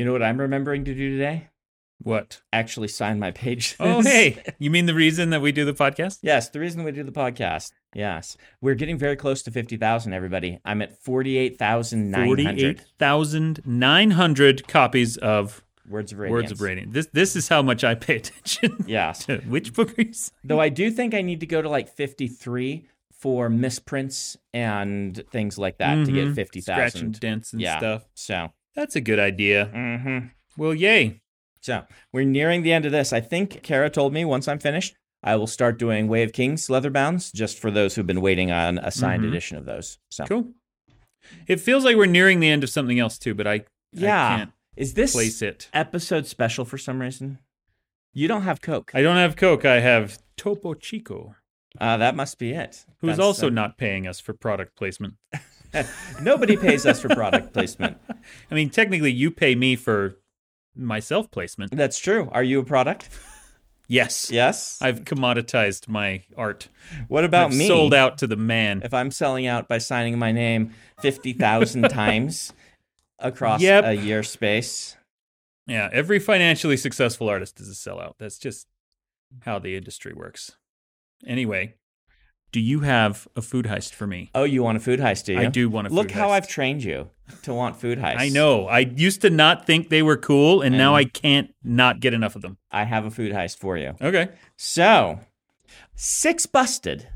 You know what I'm remembering to do today? What? Actually sign my page. Oh, hey. You mean the reason that we do the podcast? Yes, the reason we do the podcast. Yes. We're getting very close to 50,000, everybody. I'm at 48,900 48,900 copies of words of radiance. Words of Radiance. This this is how much I pay attention. Yes. to which book are you? Though I do think I need to go to like 53 for misprints and things like that to get Mhm. 50,000. Scratch and dents and yeah. stuff. So, That's a good idea. mm-hmm. Well, yay. So we're nearing the end of this. I think Kara told me once I'm finished, I will start doing Way of Kings leatherbounds just for those who've been waiting on a signed Mhm. edition of those. So Cool. It feels like we're nearing the end of something else too, but I, yeah, I can't is this place it. episode special for some reason? You don't have Coke. I don't have Coke. I have Topo Chico, Uh, that must be it. who's That's, also not paying us for product placement. nobody pays us for product placement. I mean, technically, you pay me for my self placement. That's true. Are you a product? Yes. Yes. I've commoditized my art. what about I've me? Sold out to the man. If I'm selling out by signing my name fifty thousand times across Yep. a year space. Yeah, every financially successful artist is a sellout. That's just how the industry works. Anyway, do you have a food heist for me? Oh, you want a food heist, do you? I do want a Look food heist. Look how. I've trained you to want food heists. I know. I used to not think they were cool, and now mm. I can't not get enough of them. I have a food heist for you. Okay. So, six busted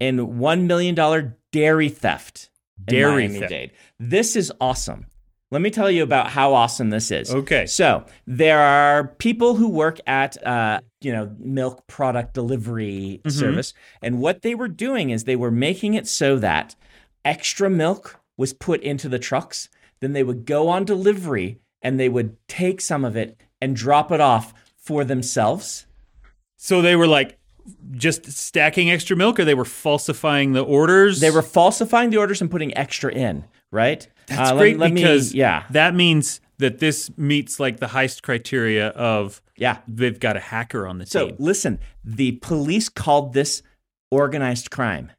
in $1 million dairy theft. Dairy theft. Dade. This is awesome. Let me tell you about how awesome this is. Okay. So there are people who work at, uh, you know, milk product delivery Mhm. service, and what they were doing is they were making it so that extra milk was put into the trucks. Then they would go on delivery and they would take some of it and drop it off for themselves. So they were like just stacking extra milk, or they were falsifying the orders. They were falsifying the orders and putting extra in, right? That's Uh, great let me- because yeah, that means that this meets like the heist criteria of yeah. they've got a hacker on the So team. So listen, the police called this organized crime,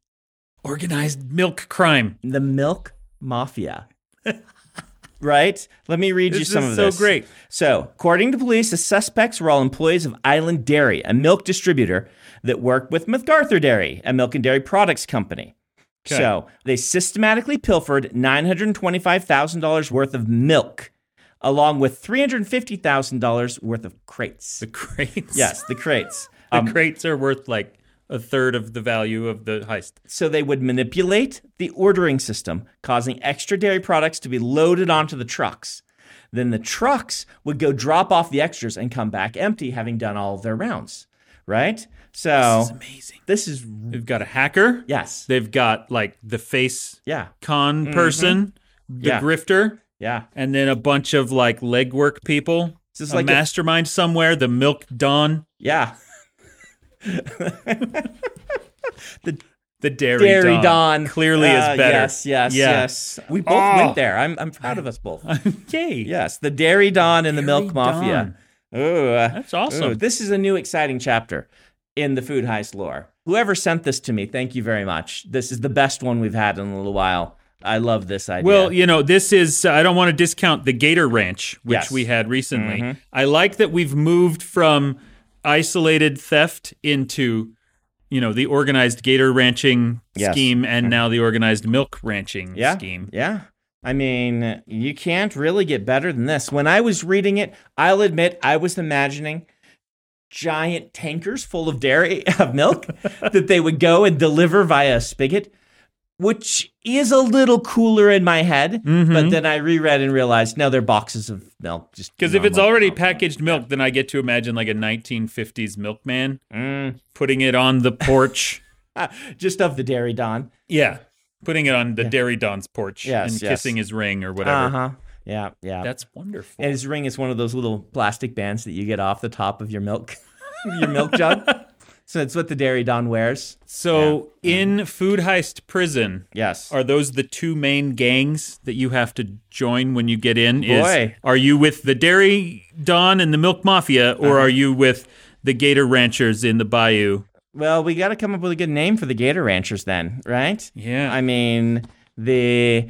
Organized milk crime. the milk mafia. right? Let me read you some of so this. So great. So, according to police, the suspects were all employees of Island Dairy, a milk distributor that worked with MacArthur Dairy, a milk and dairy products company. Okay. So, they systematically pilfered $925,000 worth of milk, along with $350,000 worth of crates. The crates. yes, the crates. The Um, crates are worth like a third of the value of the heist. so they would manipulate the ordering system, causing extra dairy products to be loaded onto the trucks. Then the trucks would go drop off the extras and come back empty, having done all of their rounds. Right? So This is amazing. this is They've got a hacker. yes, They've got like the face yeah, con person, the Mm-hmm. Yeah. grifter, yeah. and then a bunch of like legwork people. This is a like a- mastermind somewhere, the Milk don. Yeah. the the Dairy, Dairy Don Clearly Uh, is better. Yes, yes, Yeah. yes. We both Oh. went there. I'm I'm proud of us both. Yay. yes, the Dairy don and the Dairy Milk Mafia. Ooh, uh, That's awesome. Ooh, this is a new exciting chapter in the food heist lore. Whoever sent this to me, thank you very much. This is the best one we've had in a little while. I love this idea. Well, you know, this is, I don't want to discount the Gator Ranch, which Yes. we had recently. Mhm. I like that we've moved from isolated theft into, you know, the organized gator ranching Yes. scheme and now the organized milk ranching yeah, scheme. yeah. I mean, you can't really get better than this. When I was reading it, I'll admit I was imagining giant tankers full of dairy of milk that they would go and deliver via a spigot, which is a little cooler in my head. Mhm. But then I reread and realized, no, they're boxes of milk. Just Because if it's already milk. packaged milk, then I get to imagine like a 1950s milkman Mm. putting it on the porch. Just of the dairy don. yeah. Putting it on the Dairy Don's porch Yes, and yes. kissing his ring or whatever. Uh huh. Yeah, yeah. That's wonderful. and his ring is one of those little plastic bands that you get off the top of your milk, your milk jug. So it's what the dairy don wears. so in Food Heist Prison, Yes. Are those the two main gangs that you have to join when you get in? Is- Boy. are you with the Dairy Don and the Milk Mafia, or Uh-huh. are you with the Gator Ranchers in the Bayou? Well, we got to come up with a good name for the Gator Ranchers then, right? Yeah. I mean, the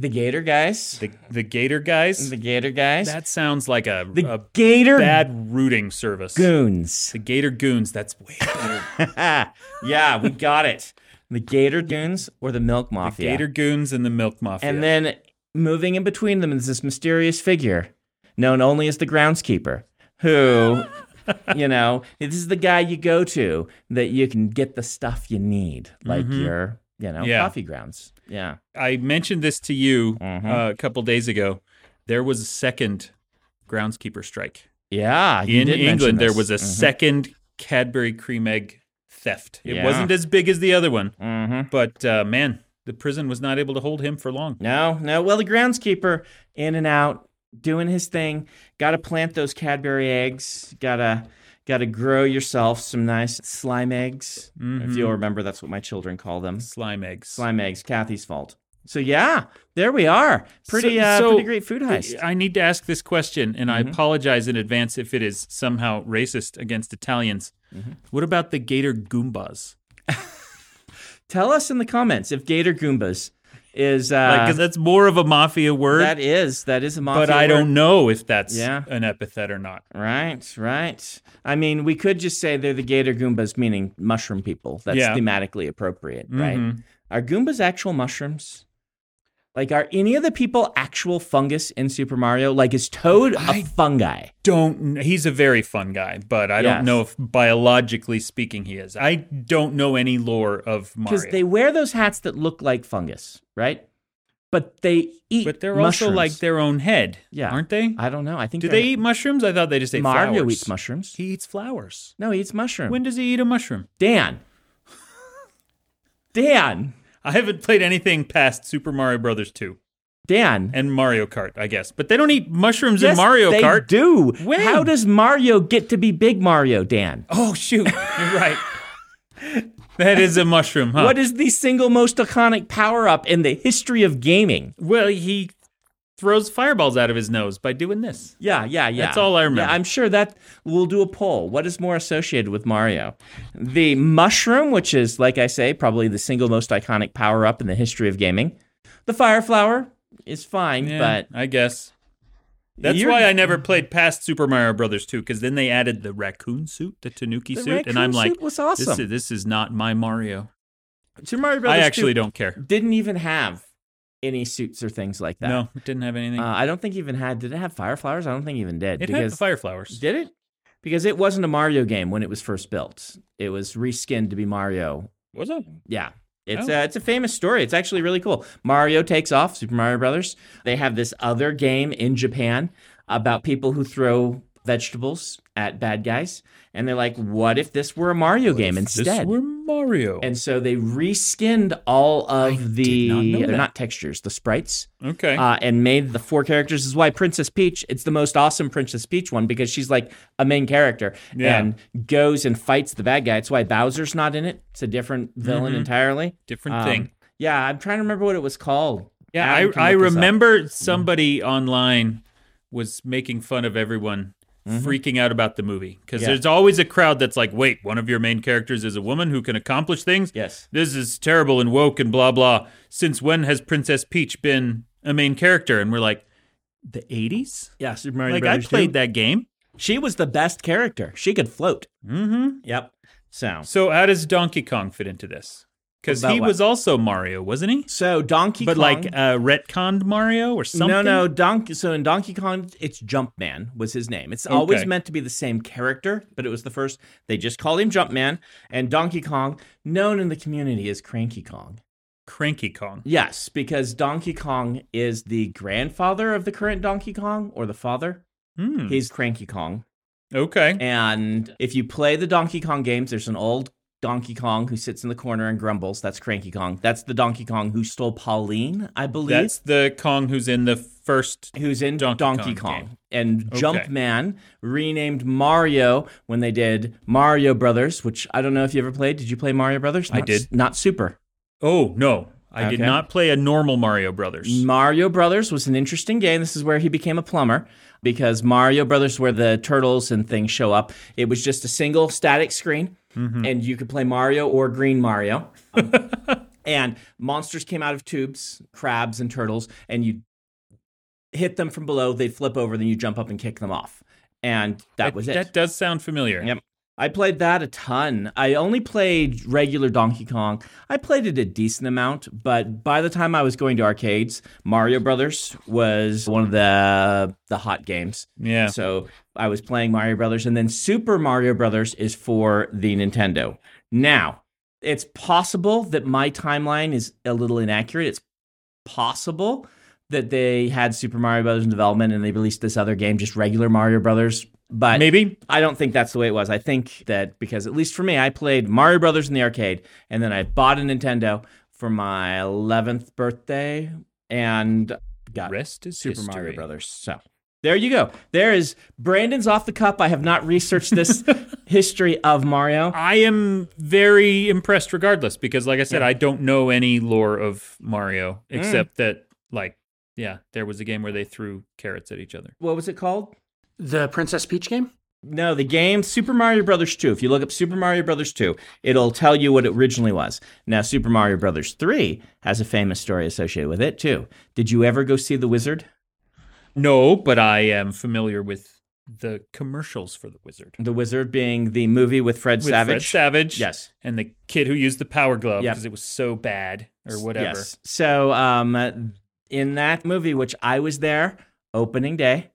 The Gator guys. The the Gator guys. The Gator guys. that sounds like a, the a Gator bad rooting service. Goons. The Gator Goons. That's way better. yeah, we got it. The Gator Goons or the Milk Mafia. The Gator Goons and the Milk Mafia. And then moving in between them is this mysterious figure known only as the groundskeeper, who, you know, this is the guy you go to that you can get the stuff you need, like mm-hmm. your, you know, Yeah. coffee grounds. Yeah. I mentioned this to you Mhm. uh, a couple days ago. There was a second groundskeeper strike Yeah. you in England. There was a Mhm. second Cadbury cream egg theft. It Yeah. wasn't as big as the other one, Mhm. but uh, man, the prison was not able to hold him for long. No, no. Well, the groundskeeper in and out, doing his thing. Got to plant those Cadbury eggs. Gotta, gotta grow yourself some nice slime eggs. If Mhm. you'll remember, that's what my children call them. Slime eggs. Slime eggs. Kathy's fault. So yeah, there we are. Pretty, So- uh, so- pretty great food heist. I need to ask this question, and Mm-hmm. I apologize in advance if it is somehow racist against Italians. Mm-hmm. What about the Gator Goombas? Tell us in the comments if Gator Goombas is uh, Like, that's more of a mafia word, that is that is a mafia but I word. don't know if that's Yeah. an epithet or not. Right, right. I mean, we could just say they're the Gator Goombas, meaning mushroom people. That's Yeah. thematically appropriate, right? Mhm. Are Goombas actual mushrooms? Like, are any of the people actual fungus in Super Mario? Like, is Toad a I- fungi? Don't. He's a very fun guy, but I Yes. don't know if biologically speaking he is. I don't know any lore of Mario Because they wear those hats that look like fungus, right? But they eat. but they're mushrooms. also like their own head, Yeah. aren't they? I don't know. I think Do they eat mushrooms? I thought they just ate Mario flowers. eats mushrooms. He eats flowers. No, he eats mushroom. When does he eat a mushroom? Dan. Dan. I haven't played anything past Super Mario Brothers 2 Dan. and Mario Kart, I guess. But they don't eat mushrooms Yes, in Mario they Kart. do. When? How does Mario get to be big Mario, Dan? Oh shoot, you're right. that is a mushroom, huh? What is the single most iconic power up in the history of gaming? well, he throws fireballs out of his nose by doing this. Yeah, yeah, yeah. That's all I remember. Yeah, I'm sure that we'll do a poll. What is more associated with Mario? The mushroom, which is, like I say, probably the single most iconic power up in the history of gaming. The fire flower is fine, Yeah, but I guess. That's why I never played past Super Mario Brothers 2 because then they added the raccoon suit, the Tanuki the suit, and I'm like, was this awesome. is, this is not my Mario. Super Mario Brothers I actually 2 don't care. didn't even have any suits or things like that. No, it didn't have anything. Uh, I don't think even had. Did it have fire flowers? I don't think it even did. it had because the fire flowers. Did it? Because it wasn't a Mario game when it was first built. It was reskinned to be Mario. Was it? Yeah. It's Oh. a, it's a famous story. It's actually really cool. Mario takes off, Super Mario Brothers. They have this other game in Japan about people who throw vegetables at bad guys. And they're like, what if this were a Mario game This instead? were Mario. And so they reskinned all of the not they're that. not textures, the sprites okay. uh, and made the four characters. This is why Princess Peach, it's the most awesome Princess Peach one because she's like a main character Yeah. and goes and fights the bad guy. It's why Bowser's not in it. It's a different villain Mhm. entirely. Different Um, thing. Yeah, I'm trying to remember what it was called. Yeah, Adam I, I this up. remember somebody online was making fun of everyone freaking out about the movie because Mm-hmm. Yeah. there's always a crowd that's like, wait, one of your main characters is a woman who can accomplish things? Yes. This is terrible and woke and blah, blah. Since when has Princess Peach been a main character? And we're like, the 80s? Yeah, Super Mario Like, I played that game. She was the best character. She could float. Mm-hmm. Yep. So, So, how does Donkey Kong fit into this? Because he was also Mario, wasn't he? so Donkey Kong But Kong. like uh, retconned Mario or something? No, no, Donkey. So in Donkey Kong, it's Jumpman was his name. It's always meant to be the same character, but it was the first. They just called him Jumpman, and Donkey Kong, known in the community as Cranky Kong. Cranky Kong. Yes, because Donkey Kong is the grandfather of the current Donkey Kong, or the father. Hmm. He's Cranky Kong. Okay. And if you play the Donkey Kong games, there's an old Donkey Kong who sits in the corner and grumbles. That's Cranky Kong. That's the Donkey Kong who stole Pauline, I believe. That's the Kong who's in the first. who's in Donkey Donkey, Kong Kong. And Okay. Jumpman renamed Mario when they did Mario Brothers, which I don't know if you ever played. Did you play Mario Brothers? I did. Not Super. Oh no, I did not play a normal Mario Brothers. Mario Brothers was an interesting game. This is where he became a plumber because Mario Brothers, where the turtles and things show up, it was just a single static screen, Mm-hmm. and you could play Mario or Green Mario. Um, and monsters came out of tubes, crabs and turtles, and you hit them from below. They'd flip over, then you jump up and kick them off, and that was it. That does sound familiar. Yep. I played that a ton. I only played regular Donkey Kong. I played it a decent amount, but by the time I was going to arcades, Mario Brothers was one of the the hot games. Yeah. So I was playing Mario Brothers, and then Super Mario Brothers is for the Nintendo. Now, it's possible that my timeline is a little inaccurate. It's possible that they had Super Mario Brothers in development and they released this other game, just regular Mario Brothers. But Maybe. I don't think that's the way it was. I think that because at least for me, I played Mario Brothers in the arcade, and then I bought a Nintendo for my 11th birthday and got Rest is Super history. Mario Brothers. So there you go. There is Brandon's off the cup. I have not researched this history of Mario. I am very impressed regardless because like I said, I don't know any lore of Mario Mm. except that like yeah, there was a game where they threw carrots at each other. What was it called? The Princess Peach game? No, the game Super Mario Brothers 2. If you look up Super Mario Brothers 2, it'll tell you what it originally was. Now, Super Mario Brothers 3 has a famous story associated with it too. Did you ever go see The Wizard? No, but I am familiar with the commercials for the wizard. The Wizard being the movie with Fred With Savage. Fred Savage. Yes. And the kid who used the power glove Yep. because it was so bad or whatever. Yes. So, um, in that movie, which I was there opening day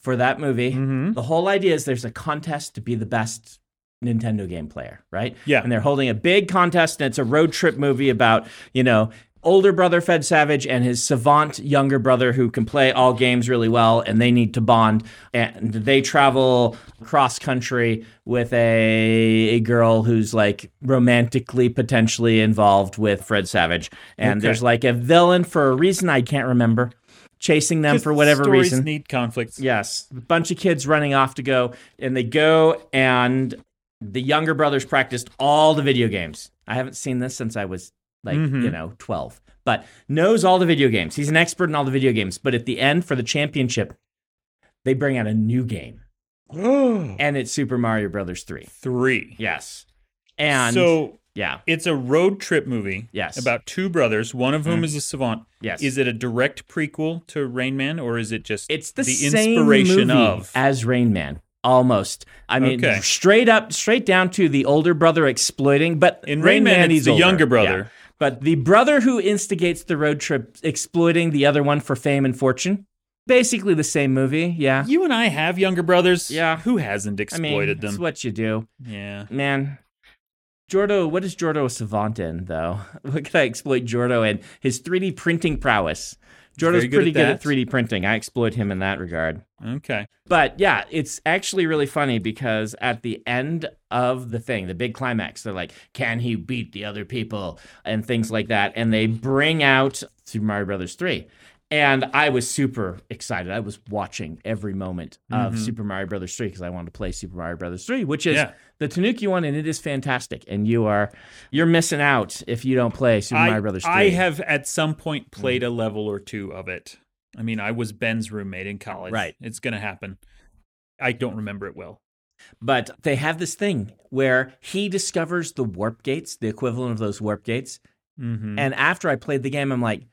for that movie, Mhm. the whole idea is there's a contest to be the best Nintendo game player, right? Yeah. And they're holding a big contest, and it's a road trip movie about, you know, older brother Fred Savage and his savant younger brother who can play all games really well, and they need to bond. And they travel cross country with a, a girl who's like romantically potentially involved with Fred Savage. And Okay. there's like a villain for a reason I can't remember. Chasing them for whatever stories reason. need conflicts. Yes, a bunch of kids running off to go, and they go, and the younger brothers practiced all the video games. I haven't seen this since I was like, Mhm. you know, 12, but knows all the video games. He's an expert in all the video games. But at the end, for the championship, they bring out a new game, and it's Super Mario Brothers 3. Three. Yes. And so yeah, it's a road trip movie. Yes. About two brothers, one of whom Mm. is a savant. yes. Is it a direct prequel to Rain Man, or is it just It's the, the same inspiration movie of? as Rain Man. Almost. I mean, Okay. straight up, straight down to the older brother exploiting. But In Rain Man, it's he's the older. younger brother. Yeah. But the brother who instigates the road trip, exploiting the other one for fame and fortune. Basically the same movie. Yeah. You and I have younger brothers. Yeah. Who hasn't I exploited mean, it's them? what you do, yeah. man. Jordo, what is Jordo a savant in though? What can I exploit Jordo in? His 3D printing prowess. Jordo's good pretty at good at 3D printing. I exploit him in that regard. Okay. But yeah, it's actually really funny because at the end of the thing, the big climax, they're like, can he beat the other people? And things like that. And they bring out Super Mario Brothers 3. And I was super excited. I was watching every moment of Mhm. Super Mario Brothers 3 because I wanted to play Super Mario Brothers 3, which is Yeah. the Tanuki one, and it is fantastic. And you are you're missing out if you don't play Super I, Mario Brothers 3. I have at some point played a level or two of it. I mean, I was Ben's roommate in college. Right. It's going to happen. I don't remember it well. But they have this thing where he discovers the warp gates, the equivalent of those warp gates. Mm-hmm. And after I played the game, I'm like,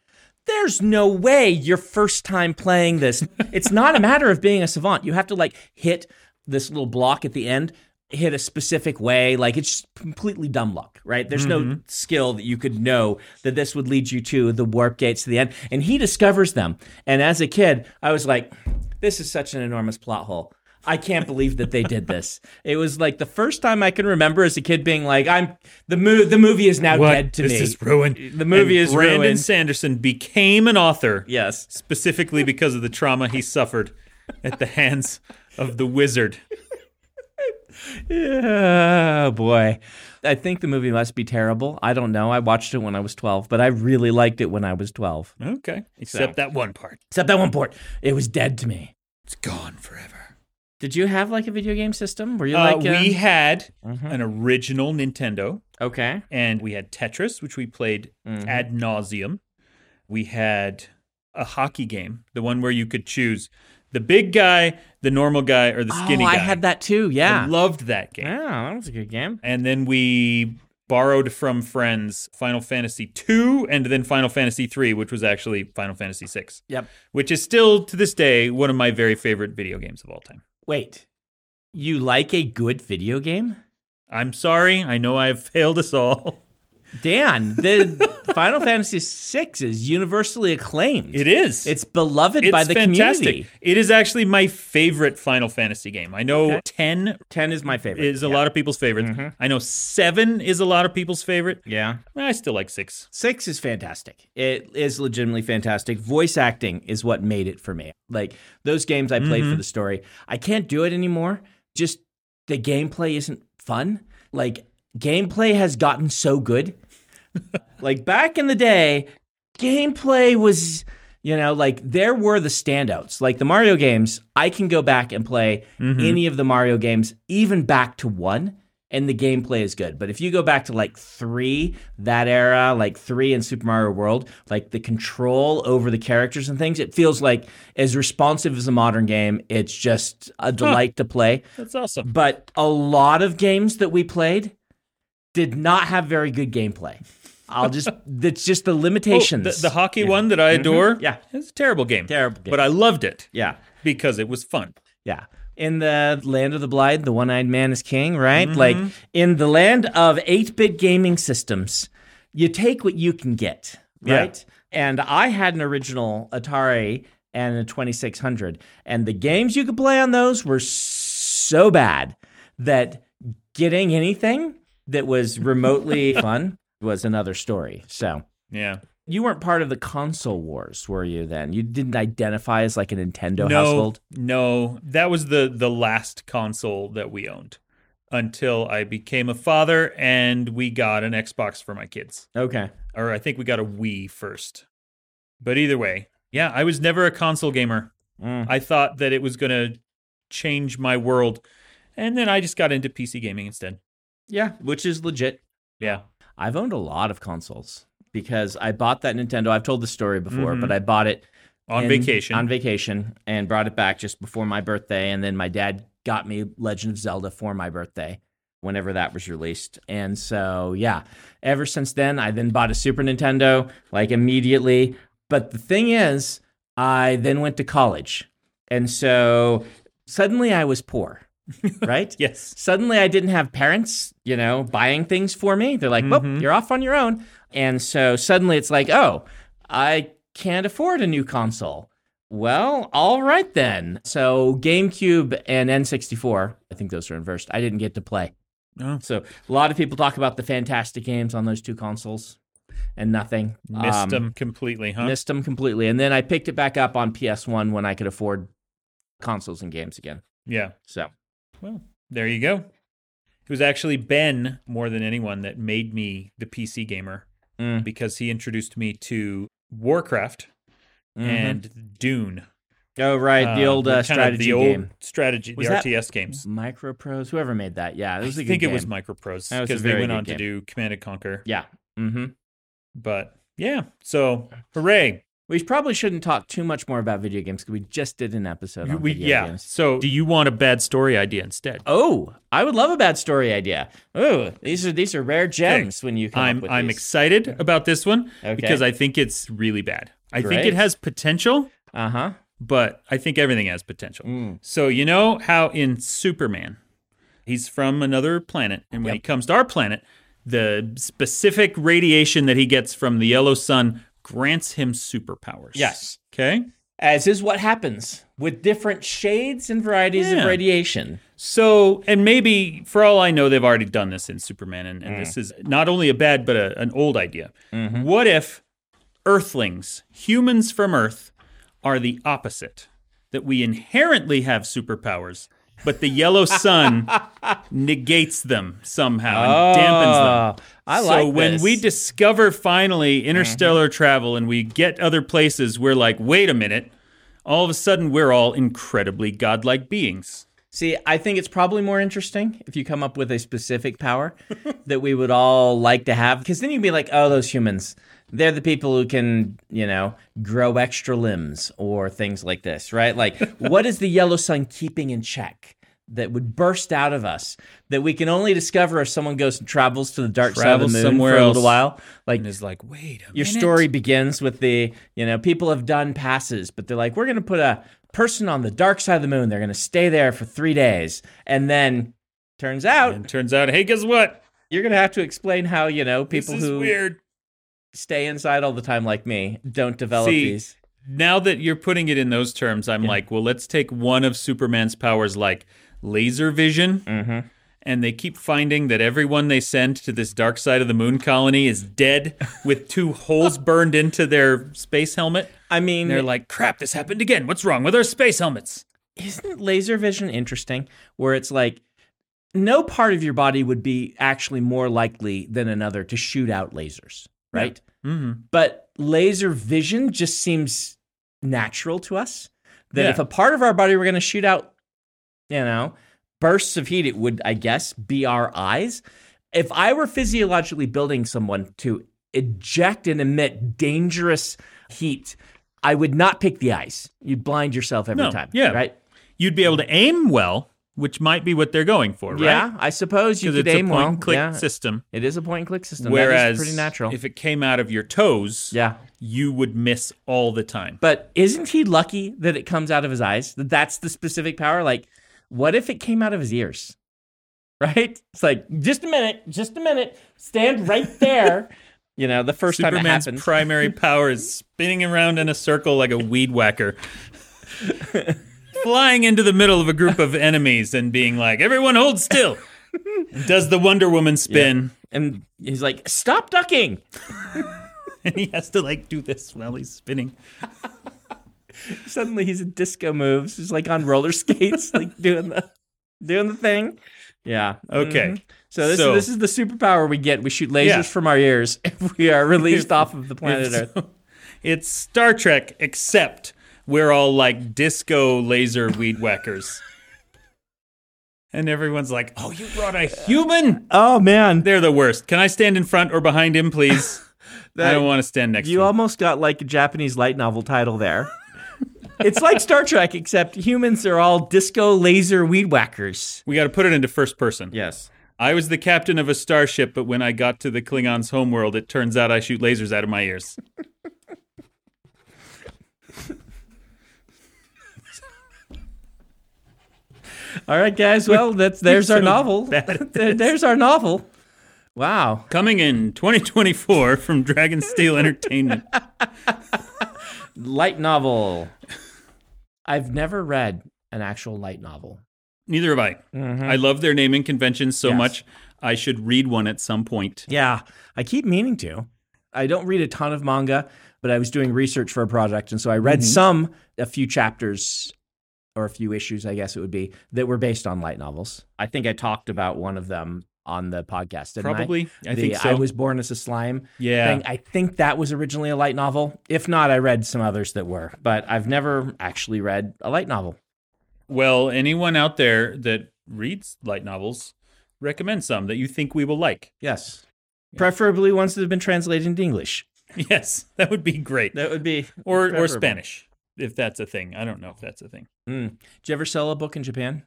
there's no way your first time playing this. it's not a matter of being a savant. You have to like hit this little block at the end, hit a specific way. Like it's just completely dumb luck, right? There's no Mhm. skill that you could know that this would lead you to the warp gates to the end. And he discovers them. And as a kid, I was like, this is such an enormous plot hole. I can't believe that they did this. It was like the first time I can remember as a kid being like, "I'm the mo- the movie is now what? dead to this me." This is ruined. The movie And is Brandon ruined. Brandon Sanderson became an author yes. specifically because of the trauma he suffered at the hands of the wizard. Yeah, boy. I think the movie must be terrible. I don't know. I watched it when I was 12, but I really liked it when I was 12. Okay. Except that one part. Except that one part. It was dead to me. It's gone forever. Did you have like a video game system? Were you Uh, like we had Mhm. an original Nintendo, Okay. and we had Tetris, which we played Mhm. ad nauseum. We had a hockey game, the one where you could choose the big guy, the normal guy, or the skinny oh, guy. I had that too. I Yeah. loved that game. Yeah, that was a good game. And then we borrowed from friends Final Fantasy 2 and then Final Fantasy 3, which was actually Final Fantasy 6, Yep. which is still to this day one of my very favorite video games of all time. Wait, you like a good video game? I'm sorry, I know I've failed us all. Dan, the Final Fantasy VI is universally acclaimed. It is. It's beloved it's by the fantastic. community. It is actually my favorite Final Fantasy game. I know Okay. 10 Ten is my favorite. is a Yeah. lot of people's favorite. Mhm. I know 7 is a lot of people's favorite. Yeah. I still like 6. Six is fantastic. It is legitimately fantastic. Voice acting is what made it for me. Like those games I played for Mhm. the story. I can't do it anymore. Just the gameplay isn't fun. Like gameplay has gotten so good. Like back in the day, gameplay was, you know, like there were the standouts. Like the Mario games, I can go back and play Mhm. any of the Mario games, even back to one, and the gameplay is good. But if you go back to like three, that era, like three in Super Mario World, like the control over the characters and things, it feels like as responsive as a modern game. It's just a delight to play. That's awesome. But a lot of games that we played did not have very good gameplay. I'll just, that's just the Oh, limitations. the, the hockey one that I adore. Yeah. It's a terrible game. Terrible game. But I loved it yeah. because it was fun. Yeah. In the land of the blind, the one eyed man is king, right? Mm-hmm. Like in the land of 8 bit gaming systems, you take what you can get, Yeah. right? And I had an original Atari and a 2600, and the games you could play on those were so bad that getting anything that was remotely fun was another story. So. Yeah. You weren't part of the console wars, were you? Then you didn't identify as like a Nintendo no, household. no, that was the the last console that we owned until I became a father and we got an Xbox for my kids. Okay. Or I think we got a Wii first. But either way, yeah, I was never a console gamer. Mm. I thought that it was going to change my world. And then I just got into PC gaming instead. Yeah, which is legit. Yeah. I've owned a lot of consoles because I bought that Nintendo. I've told the story before, Mhm. but I bought it On in- vacation. On vacation and brought it back just before my birthday. And then my dad got me Legend of Zelda for my birthday whenever that was released. And so, yeah, ever since then, I then bought a Super Nintendo like immediately. But the thing is, I then went to college. And so suddenly I was poor, right? yes. suddenly I didn't have parents, you know, buying things for me. They're like, well, Mhm. you're off on your own. And so suddenly it's like, oh, I can't afford a new console. Well, all right then. So GameCube and N64, I think those are inversed. I didn't get to play. Oh, So a lot of people talk about the fantastic games on those two consoles and nothing. missed Um, them completely, huh? Missed them completely. And then I picked it back up on PS1 when I could afford consoles and games again. yeah. So Well, there you go. It was actually Ben more than anyone that made me the PC gamer mm, because he introduced me to Warcraft mhm. and Dune. Oh right, the Uh, old uh, strategy the old strategy, Was the RTS games. Microprose, whoever made that, yeah, it was a I think it was Microprose That was a because they went on game. to do Command and Conquer. Yeah. Mm-hmm. But yeah, so hooray! We probably shouldn't talk too much more about video games because we just did an episode on We, video yeah. games. So do you want a bad story idea instead? Oh, I would love a bad story idea. Oh, these are these are rare gems when you come I'm up with I'm these. excited about this one Okay. because I think it's really bad. I think it has potential, uh huh. but I think everything has potential. Mm. So you know how in Superman, he's from another planet, and when Yep. he comes to our planet, the specific radiation that he gets from the yellow sun grants him superpowers. Yes, Okay. as is what happens with different shades and varieties of radiation. So, and maybe for all I know, they've already done this in Superman, and, and Mm. this is not only a bad but a, an old idea. Mm-hmm. What if Earthlings, humans from Earth, are the opposite? That we inherently have superpowers, but the yellow sun negates them somehow and dampens them. Oh, I so like when this. we discover finally mm-hmm. interstellar travel and we get other places, we're like, wait a minute. All of a sudden, we're all incredibly godlike beings. See, I think it's probably more interesting if you come up with a specific power that we would all like to have. Because then you'd be like, oh, those humans, they're the people who can, you know, grow extra limbs or things like this, right? Like, what is the yellow sun keeping in check? that would burst out of us that we can only discover if someone goes and travels to the dark Travels side of the moon somewhere for a else. little while. Like And is like, wait a your minute. story begins with the, you know, people have done passes, but they're like, we're going to put a person on the dark side of the moon. They're going to stay there for three days. And then turns out And turns out, hey, guess what? you're going to have to explain how, you know, people this is who weird. Stay inside all the time like me don't develop See, these. Now that you're putting it in those terms, I'm like, well, let's take one of Superman's powers, like laser vision. Mm-hmm. And they keep finding that everyone they send to this dark side of the moon colony is dead with two holes burned into their space helmet. I mean, And they're like, crap, this happened again. What's wrong with our space helmets? isn't laser vision interesting where it's like no part of your body would be actually more likely than another to shoot out lasers, right? Mm-hmm. But laser vision just seems natural to us that Yeah. if a part of our body were going to shoot out, you know, bursts of heat, it would, I guess, be our eyes. If I were physiologically building someone to eject and emit dangerous heat, I would not pick the eyes. You'd blind yourself every No, time. yeah. Right. You'd be able to aim well, which might be what they're going for, right? Yeah, I suppose you could it's aim a point well. and click yeah, system. it is a point and click system. Whereas that is pretty natural. if it came out of your toes, yeah, you would miss all the time. but isn't he lucky that it comes out of his eyes? That that's the specific power. Like, what if it came out of his ears? Right? It's like just a minute, just a minute. Stand right there. you know, the first time it Superman's happened. primary power is spinning around in a circle like a weed whacker. Flying into the middle of a group of enemies and being like, everyone hold still. Does the Wonder Woman spin? and he's like, "Stop ducking." And he has to like do this while he's spinning. Suddenly he's in disco moves. He's like on roller skates, like doing the doing the thing. Yeah. Okay. Mhm. So this So- this is the superpower we get. We shoot lasers Yeah. from our ears if we are released off of the planet It's- Earth. It's Star Trek, except we're all like disco laser weed whackers. And everyone's like, oh, you brought a human? Oh man, They're the worst. Can I stand in front or behind him, please? I don't want to stand next you to him. You almost got like a Japanese light novel title there. it's like Star Trek, except humans are all disco laser weed whackers. We got to put it into first person. Yes. I was the captain of a starship, but when I got to the Klingons' homeworld, it turns out I shoot lasers out of my ears. All right, guys. Well, that's there's our novel. bad at There- there's our novel. Wow. Coming in 2024 from Dragonsteel Entertainment. Light novel. I've never read an actual light novel. Neither have I. Mm-hmm. I love their naming conventions so Yes. much. I should read one at some point. Yeah, I keep meaning to. I don't read a ton of manga, but I was doing research for a project, and so I read mm-hmm. some, a few chapters or a few issues, I guess it would be, that were based on light novels. I think I talked about one of them on the podcast. Probably. I, I, the think so. I was born as a slime. yeah. thing. I think that was originally a light novel. If not, I read some others that were, but I've never actually read a light novel. Well, anyone out there that reads light novels, recommend some that you think we will like. Yes. Preferably ones that have been translated into English. Yes, that would be great. That would be Or or. Spanish, if that's a thing. I don't know if that's a thing. Mm. Did you ever sell a book in Japan?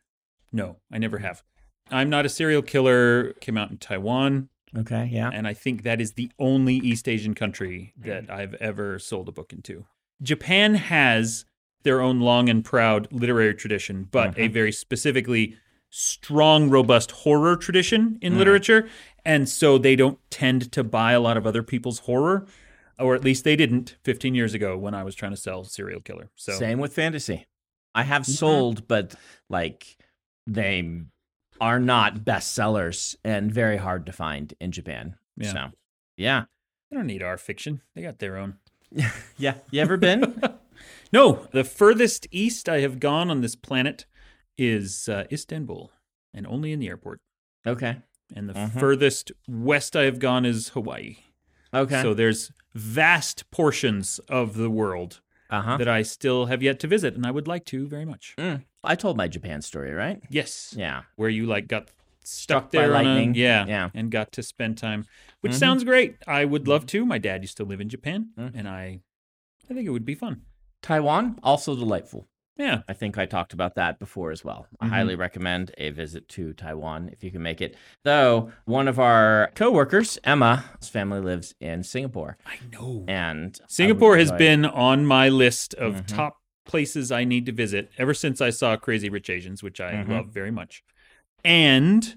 No, I never have. I'm not a serial killer. Came out in Taiwan, Okay, yeah. and I think that is the only East Asian country hmm. that I've ever sold a book into. Japan has their own long and proud literary tradition, but a mm-hmm. very specifically strong, robust horror tradition in mm. literature. And so they don't tend to buy a lot of other people's horror, or at least they didn't 15 years ago when I was trying to sell Serial Killer. So Same with fantasy. I have Mm-hmm. sold, but like they are not bestsellers and very hard to find in Japan. Yeah. So, yeah. they don't need our fiction, they got their own. Yeah. You ever been? No, the furthest east I have gone on this planet is uh, Istanbul, and only in the airport. okay. And the Mhm. furthest west I have gone is Hawaii. Okay. So there's vast portions of the world uh huh. that I still have yet to visit, and I would like to very much. Mm. I told my Japan story, right? Yes, Yeah. where you like got Struck stuck by there a- yeah, Yeah. and got to spend time, which Mhm. sounds great. I would love to. My dad used to live in Japan, Mm. and I, I think it would be fun. Taiwan, also delightful. Yeah. I think I talked about that before as well. I Mhm. highly recommend a visit to Taiwan if you can make it. Though one of our coworkers, Emma's family lives in Singapore, I know. and Singapore has been on my list of Mhm. top places I need to visit ever since I saw Crazy Rich Asians, which I Mhm. love very much. And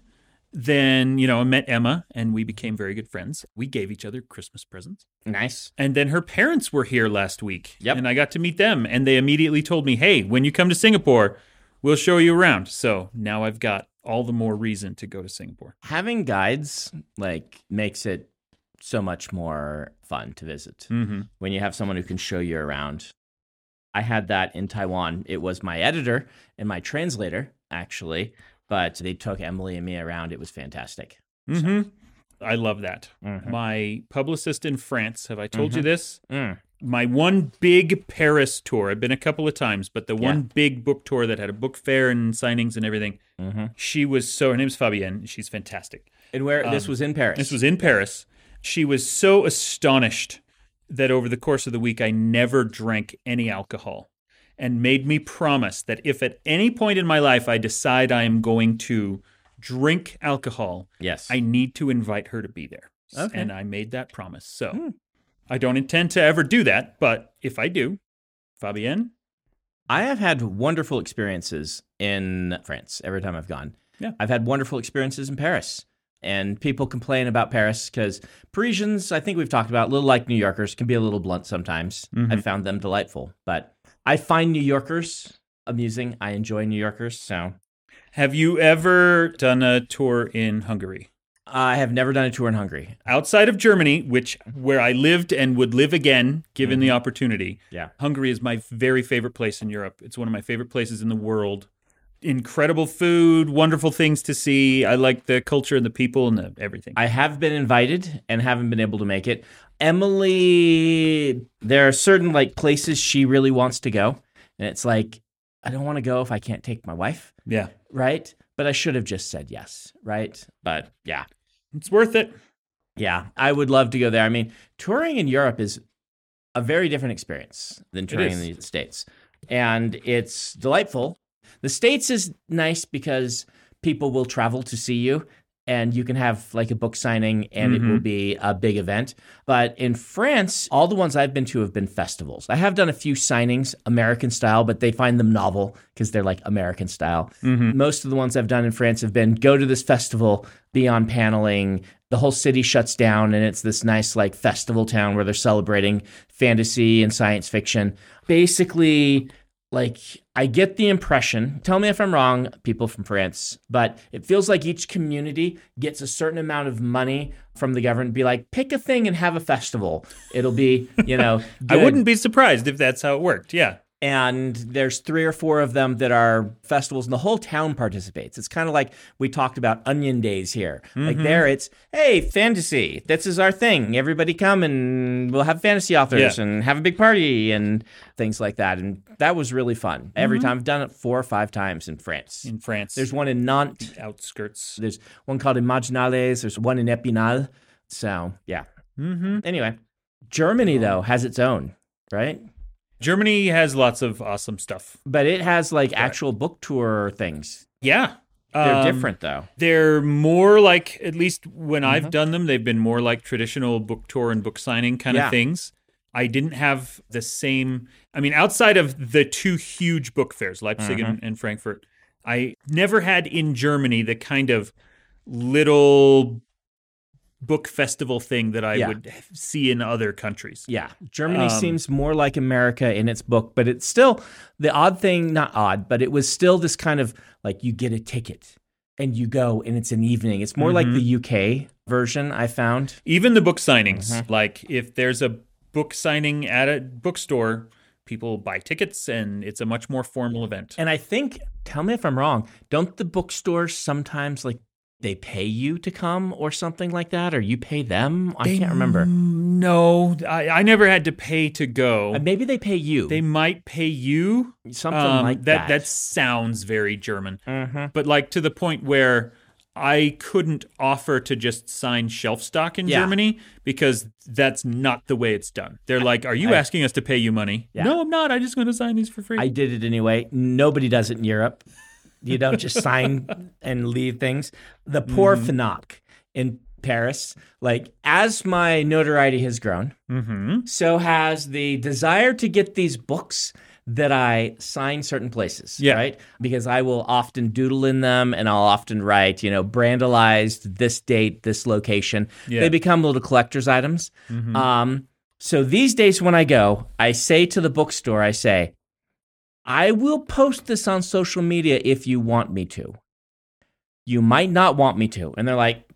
then, you know, I met Emma and we became very good friends. We gave each other Christmas presents. nice. And then her parents were here last week. Yep. And I got to meet them. And they immediately told me, hey, when you come to Singapore, we'll show you around. So now I've got all the more reason to go to Singapore. Having guides like makes it so much more fun to visit Mm-hmm. when you have someone who can show you around. I had that in Taiwan. It was my editor and my translator, actually, but they took Emily and me around. It was fantastic. Mm-hmm. I love that. Mhm. My publicist in France, have I told you this? Mm. my one big Paris tour. I've been a couple of times, but the one big book tour that had a book fair and signings and everything. hmm She was so. Her name's Fabienne. She's fantastic. And where this Um, was in Paris. This was in Paris. She was so astonished that over the course of the week I never drank any alcohol, and made me promise that if at any point in my life I decide I am going to drink alcohol, yes. I need to invite her to be there. Okay. And I made that promise. So Hmm. I don't intend to ever do that, but if I do, Fabienne, I have had wonderful experiences in France every time I've gone. Yeah. I've had wonderful experiences in Paris. And people complain about Paris because Parisians, I think we've talked about, a little like New Yorkers, can be a little blunt sometimes. Mhm. I found them delightful. But I find New Yorkers amusing. I enjoy New Yorkers. So have you ever done a tour in Hungary? I have never done a tour in Hungary. Outside of Germany, which where I lived and would live again given the mm-hmm. opportunity. Yeah. Hungary is my very favorite place in Europe. It's one of my favorite places in the world. Incredible food, wonderful things to see. I like the culture and the people and the, everything. I have been invited and haven't been able to make it. Emily, there are certain like places she really wants to go. And it's like, I don't want to go if I can't take my wife, yeah. right? But I should have just said yes, right? But yeah. It's worth it. Yeah, I would love to go there. I mean, touring in Europe is a very different experience than touring in the United States. And it's delightful. The States is nice because people will travel to see you and you can have like a book signing and it will Mhm. be a big event. But in France, all the ones I've been to have been festivals. I have done a few signings American style, but they find them novel because they're like American style. Mhm. Most of the ones I've done in France have been go to this festival, be on paneling. The whole city shuts down, and it's this nice, like, festival town where they're celebrating fantasy and science fiction. Basically, like, I get the impression, tell me if I'm wrong, people from France, but it feels like each community gets a certain amount of money from the government, be like, pick a thing and have a festival. It'll be, you know, I wouldn't be surprised if that's how it worked. Yeah. And there's three or four of them that are festivals and the whole town participates. It's kind of like we talked about onion days here. Like there it's hey fantasy. This is our thing. Everybody come and we'll have fantasy authors Yeah. and have a big party and things like that. And that was really fun. Every time i've done it four or five times in france. In France. there's one in nantes. Outskirts. there's one called imaginales. There's one in epinal. So yeah. Mm-hmm. anyway germany though has its own right Germany has lots of awesome stuff. but it has like actual book tour things Yeah. They're Um, different though. They're more like, at least when Mm-hmm. I've done them, they've been more like traditional book tour and book signing kind Yeah. of things. I didn't have the same, I mean, outside of the two huge book fairs, Leipzig Mm-hmm. and Frankfurt, I never had in Germany the kind of little book festival thing that I Yeah. would see in other countries. Yeah, Germany Um, seems more like America in its book, but it's still the odd thing, not odd, but it was still this kind of like you get a ticket and you go and it's an evening. It's more like Mm-hmm. the UK version I found. Even the book signings, Mm-hmm. like if there's a book signing at a bookstore, people buy tickets and it's a much more formal event. And I think, tell me if I'm wrong, don't the bookstores sometimes like they pay you to come or something like that, or you pay them? I can't remember. No, I, I never had to pay to go. Uh, Maybe they pay you. they might pay you. something Um, like that. that. That sounds very German. Mhm. But like to the point where I couldn't offer to just sign shelf stock in Yeah. Germany because that's not the way it's done. They're like, "Are you I- asking us to pay you money?" Yeah. No, I'm not. I'm just going to sign these for free. I did it anyway. Nobody does it in Europe. You don't just sign and leave things. The poor Fnac in Paris, like as my notoriety has grown, mm-hmm. so has the desire to get these books that I sign certain places. Yeah. Right? Because I will often doodle in them and I'll often write, you know, brandalized this date, this location. Yeah. They become little collector's items. Um, so these days when I go, I say to the bookstore, I say, I will post this on social media if you want me to. You might not want me to. And they're like,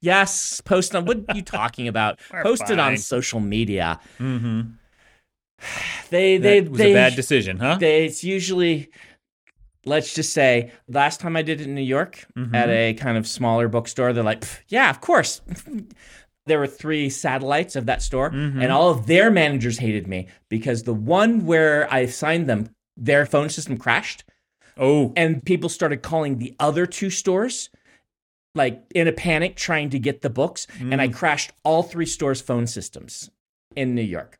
yes, post on what are you talking about? Post it on social media. Mm-hmm. They they That was they, a bad decision, huh? they it's usually let's just say last time I did it in New York Mhm. at a kind of smaller bookstore, they're like, yeah, of course. there were three satellites of that store, Mhm. and all of their managers hated me because the one where I signed them, their phone system crashed, oh, and people started calling the other two stores. Like in a panic, trying to get the books, and Mm. I crashed all three stores' phone systems in New York.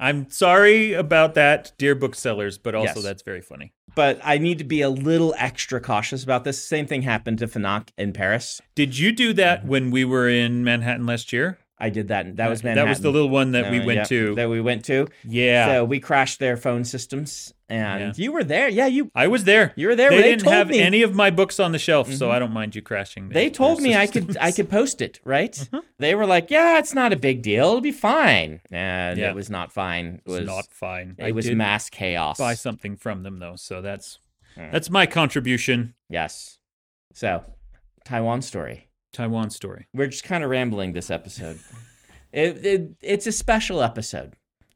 I'm sorry about that, dear booksellers, but also Yes. that's very funny. but I need to be a little extra cautious about this. Same thing happened to Fnac in Paris. Did you do that when we were in Manhattan last year? I did that. That was Manhattan. That was the little one that we Uh, went yeah, to. That we went to. yeah. So we crashed their phone systems, and you were there. Yeah, you I was there. you were there. They, They didn't have me- any of my books on the shelf, so I don't mind you crashing. they told me I could. I could post it. Right? They were like, "Yeah, it's not a big deal. It'll be fine." And Yeah. it was not fine. It It's was not fine. It I was mass chaos. buy something from them though, so that's Hmm. that's my contribution. Yes. So, Taiwan story. Taiwan story. We're just kind of rambling this episode. it, it it's a special episode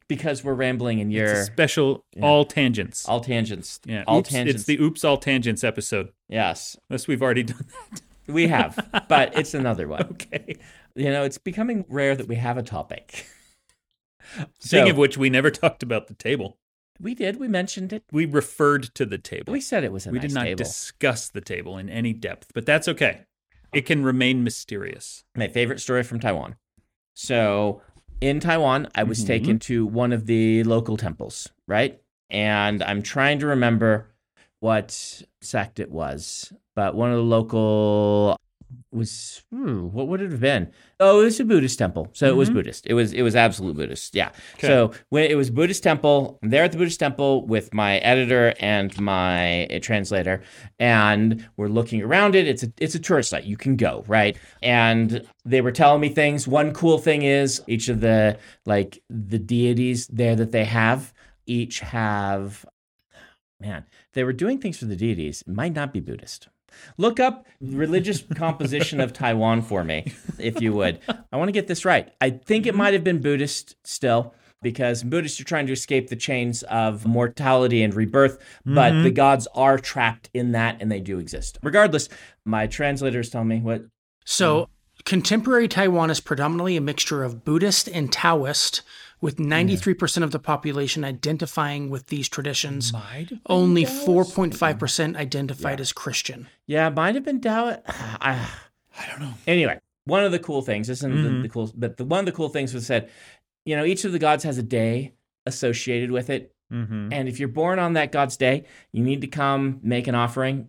because we're rambling and It's you're a special all tangents. all tangents. yeah, all oops, tangents. It's the oops all tangents episode. yes, Unless we've already done that. we have, but it's another one. Okay. You know, it's becoming rare that we have a topic. Speaking So- of which, we never talked about the table. We did. We mentioned it. We referred to the table. We said it was a we nice did not table. discuss the table in any depth, but that's okay. It can remain mysterious. My favorite story from Taiwan. So in Taiwan, I was Mhm. taken to one of the local temples, right? And I'm trying to remember what sect it was, but one of the local was hmm, what would it have been? Oh, it was a Buddhist temple. So it was Mhm. Buddhist. It was it was absolute Buddhist. Yeah. Okay. So when it was Buddhist temple, I'm there at the Buddhist temple with my editor and my uh, translator, and we're looking around it. It's a it's a tourist site. You can go right, and they were telling me things. One cool thing is each of the like the deities there that they have each have. Man, they were doing things for the deities. It might not be Buddhist. Look up religious composition of Taiwan for me, if you would. I want to get this right. I think it mm-hmm. might have been Buddhist still, because Buddhists you're trying to escape the chains of mortality and rebirth, but the mm-hmm. gods are trapped in that and they do exist. Regardless, my translators tell me what. So, mm. contemporary Taiwan is predominantly a mixture of Buddhist and Taoist, with 93% of the population identifying with these traditions. Only 4.5% identified as Christian. Yeah, might have been Tao. I, I don't know. anyway, one of the cool things this isn't Mhm. the, the cool, but the, one of the cool things was said, you know, each of the gods has a day associated with it, Mm-hmm. and if you're born on that god's day, you need to come make an offering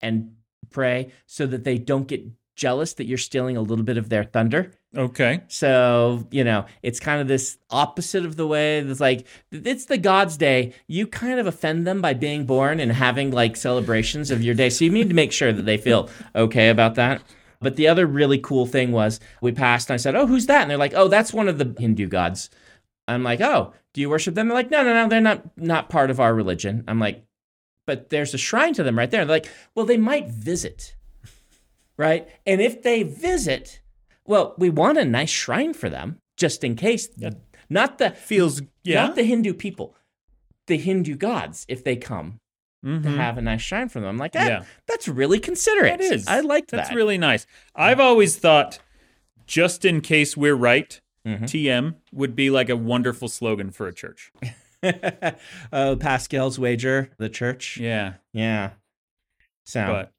and pray so that they don't get jealous that you're stealing a little bit of their thunder. Okay. So, you know, it's kind of this opposite of the way that's like, it's the God's day. You kind of offend them by being born and having like celebrations of your day. So you need to make sure that they feel okay about that. But the other really cool thing was we passed and I said, Oh, who's that? And they're like, Oh, that's one of the Hindu gods. I'm like, Oh, do you worship them? They're like, No, no, no, they're not not part of our religion. I'm like, but there's a shrine to them right there. And They're like, well, they might visit. Right? And if they visit, well, we want a nice shrine for them just in case. Not the Feels yeah. not the Hindu people, the Hindu gods if they come to Mhm. have a nice shrine for them. I'm like, ah, Yeah. that's really considerate. That is. I like that. That's really nice. I've always thought, just in case we're right, Mhm. TM would be like a wonderful slogan for a church. oh, Pascal's wager, the church. Yeah. Yeah. So But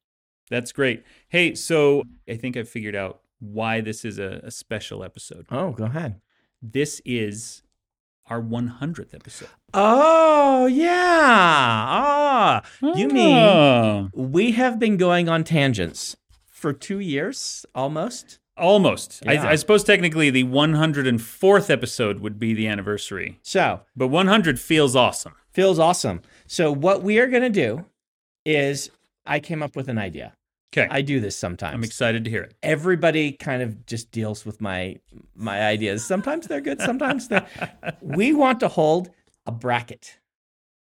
That's great. Hey, so I think I figured out why this is a, a special episode. Oh, go ahead. This is our 100th episode. Oh, yeah. Ah, you mean Oh. we have been going on tangents for two years almost? Almost. Yeah. I, I suppose technically the 104th episode would be the anniversary, So, but 100 feels awesome. feels awesome. So, what we are going to do is I came up with an idea. Okay. I do this sometimes. I'm excited to hear it. everybody kind of just deals with my my ideas. Sometimes they're good, sometimes they're we want to hold a bracket.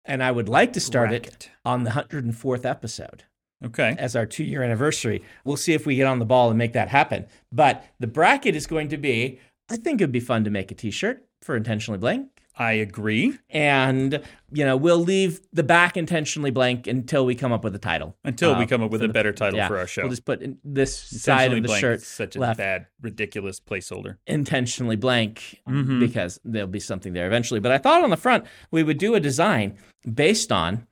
And I would like to start it on the 104th episode Okay. as our 2-year anniversary. We'll see if we get on the ball and make that happen. But the bracket is going to be I think it'd be fun to make a t-shirt for intentionally blank I agree. and you know, we'll leave the back intentionally blank until we come up with a title. Until we Uh, come up with a the- better title yeah, for our show. We'll just put in this side of the blank shirt such a left. bad, ridiculous placeholder. intentionally blank Mhm. because there'll be something there eventually. But I thought on the front we would do a design based on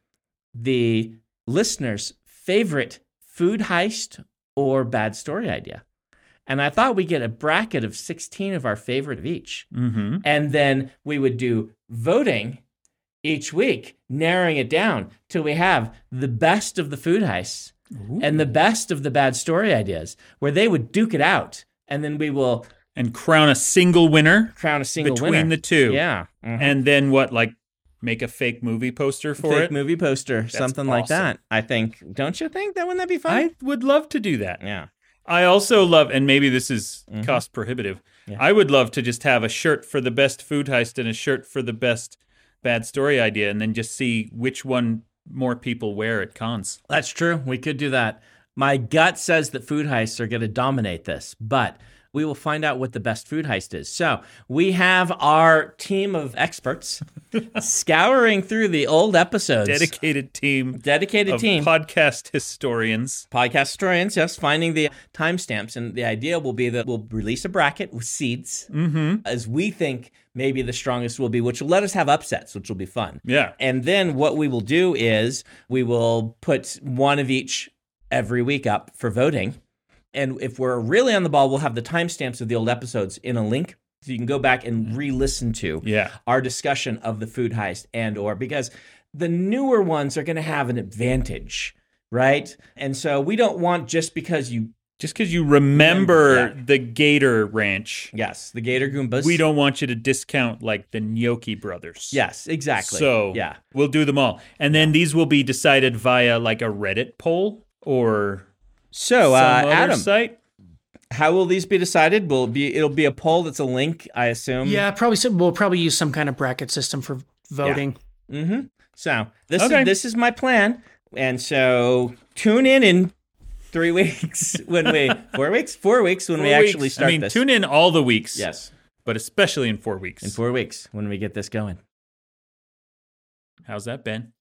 the listener's favorite food heist or bad story idea. And I thought we'd get a bracket of 16 of our favorite of each. Mm-hmm. And then we would do voting each week, narrowing it down till we have the best of the food heists and the best of the bad story ideas, where they would duke it out. And then we will And crown a single winner crown a single between winner. Between the two. Yeah. mhm. And then what, like make a fake movie poster for Fake it? movie poster, something like that. I think. Don't you think that wouldn't that be fun? I would love to do that. yeah. I also love, and maybe this is Mhm. cost prohibitive. Yeah. I would love to just have a shirt for the best food heist and a shirt for the best bad story idea, and then just see which one more people wear at cons. That's true. We could do that. My gut says that food heists are going to dominate this, but we will find out what the best food heist is. So we have our team of experts scouring through the old episodes. Dedicated team Dedicated of team. podcast historians. podcast historians, yes, finding the timestamps. And the idea will be that we'll release a bracket with seeds Mm-hmm. as we think maybe the strongest will be, which will let us have upsets, which will be fun. Yeah. And then what we will do is we will put one of each every week up for voting. And if we're really on the ball, we'll have the timestamps of the old episodes in a link. So you can go back and mm. re-listen to Yeah. our discussion of the food heist and or because the newer ones are going to have an advantage, right? And so we don't want just because you Just because you remember Yeah. the Gator Ranch, yes, the Gator Goombas. we don't want you to discount like the Gnocchi brothers. Yes, exactly. So yeah. we'll do them all, and then these will be decided via like a Reddit poll or So, uh, Adam, site. how will these be decided? Will it be it'll be a poll that's a link, I assume. Yeah, probably. so- We'll probably use some kind of bracket system for voting. Mm-hmm. So this Okay. is this is my plan, and so tune in in three weeks when we four weeks four weeks when we Four actually weeks. start I mean, this. tune in all the weeks. Yes, but especially in four weeks. in four weeks when we get this going. How's that, Ben?